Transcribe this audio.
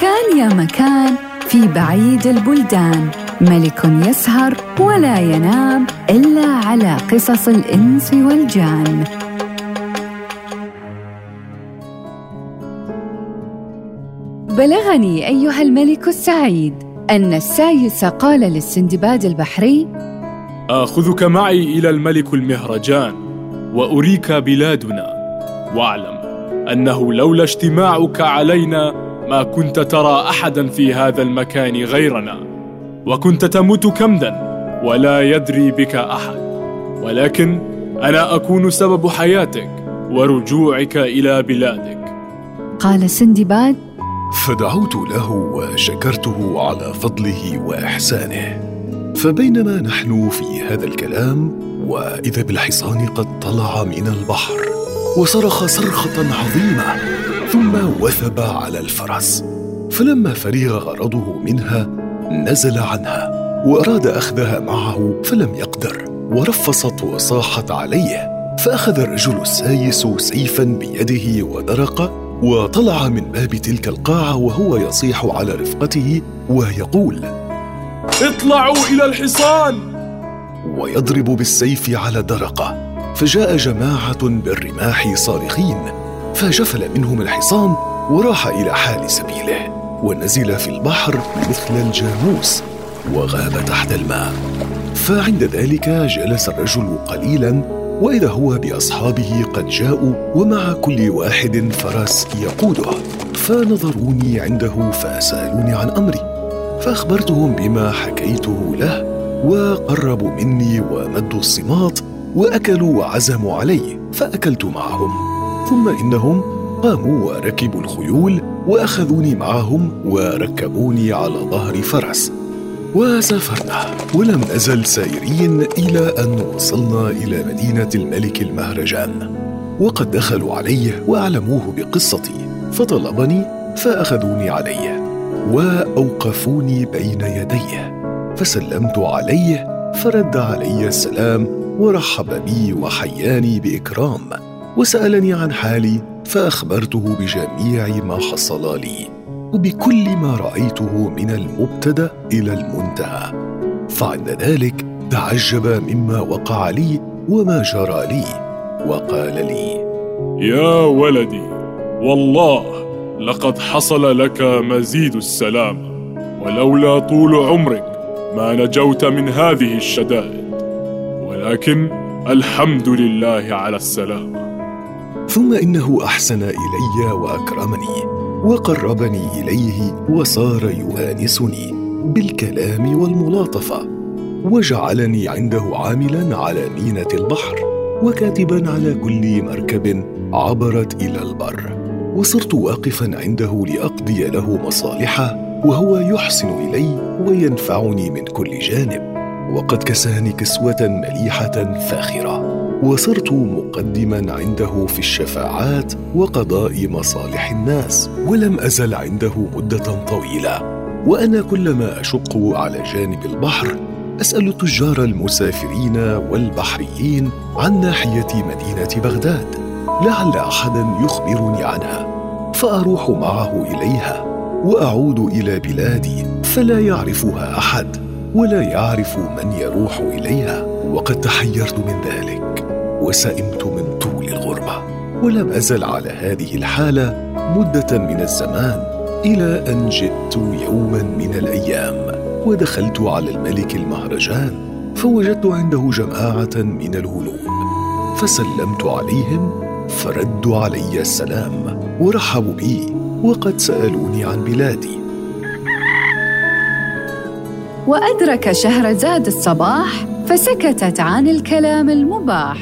كان يا مكان في بعيد البلدان. ملك يسهر ولا ينام إلا على قصص الإنس والجان. بلغني أيها الملك السعيد أن السايس قال للسندباد البحري آخذك معي إلى الملك المهرجان وأريك بلادنا. واعلم أنه لولا اجتماعك علينا ما كنت ترى أحدا في هذا المكان غيرنا وكنت تموت كمدا ولا يدري بك أحد. ولكن أنا أكون سبب حياتك ورجوعك إلى بلادك. قال سندباد. فدعوت له وشكرته على فضله وإحسانه. فبينما نحن في هذا الكلام وإذا بالحصان قد طلع من البحر وصرخ صرخة عظيمة. ثم وثب على الفرس. فلما فرغ غرضه منها نزل عنها وأراد أخذها معه فلم يقدر ورفصت وصاحت عليه. فأخذ الرجل السايس سيفا بيده ودرق وطلع من باب تلك القاعة وهو يصيح على رفقته ويقول اطلعوا إلى الحصان! ويضرب بالسيف على درقة. فجاء جماعة بالرماح صارخين. فجفل منهم الحصان وراح إلى حال سبيله ونزل في البحر مثل الجاموس وغاب تحت الماء. فعند ذلك جلس الرجل قليلا وإذا هو بأصحابه قد جاءوا ومع كل واحد فرس يقوده. فنظروني عنده فسألوني عن أمري فأخبرتهم بما حكيته له وقربوا مني ومدوا الصماط وأكلوا وعزموا علي فأكلت معهم. ثم إنهم قاموا وركبوا الخيول وأخذوني معهم وركبوني على ظهر فرس. وسافرنا ولم نزل سائرين إلى أن وصلنا إلى مدينة الملك المهرجان. وقد دخلوا عليه وأعلموه بقصتي فطلبني فأخذوني عليه وأوقفوني بين يديه. فسلمت عليه فرد علي السلام ورحب بي وحياني بإكرام. وسألني عن حالي فأخبرته بجميع ما حصل لي وبكل ما رأيته من المبتدأ إلى المنتهى. فعند ذلك تعجب مما وقع لي وما جرى لي وقال لي يا ولدي والله لقد حصل لك مزيد السلام ولولا طول عمرك ما نجوت من هذه الشدائد. ولكن الحمد لله على السلامه ثم إنه أحسن إلي وأكرمني وقربني إليه وصار يؤانسني بالكلام والملاطفة وجعلني عنده عاملا على مينة البحر وكاتبا على كل مركب عبرت إلى البر. وصرت واقفا عنده لأقضي له مصالحه وهو يحسن إلي وينفعني من كل جانب وقد كساني كسوة مليحة فاخرة. وصرت مقدما عنده في الشفاعات وقضاء مصالح الناس ولم أزل عنده مدة طويلة. وأنا كلما أشق على جانب البحر أسأل التجار المسافرين والبحريين عن ناحية مدينة بغداد لعل أحدا يخبرني عنها. فأروح معه إليها وأعود إلى بلادي فلا يعرفها أحد ولا يعرف من يروح إليها. وقد تحيرت من ذلك وسئمت من طول الغربة ولم أزل على هذه الحالة مدة من الزمان إلى أن جئت يوما من الأيام ودخلت على الملك المهرجان فوجدت عنده جماعة من الهنود فسلمت عليهم فردوا علي السلام ورحبوا بي وقد سألوني عن بلادي. وأدرك شهرزاد الصباح فسكتت عن الكلام المباح.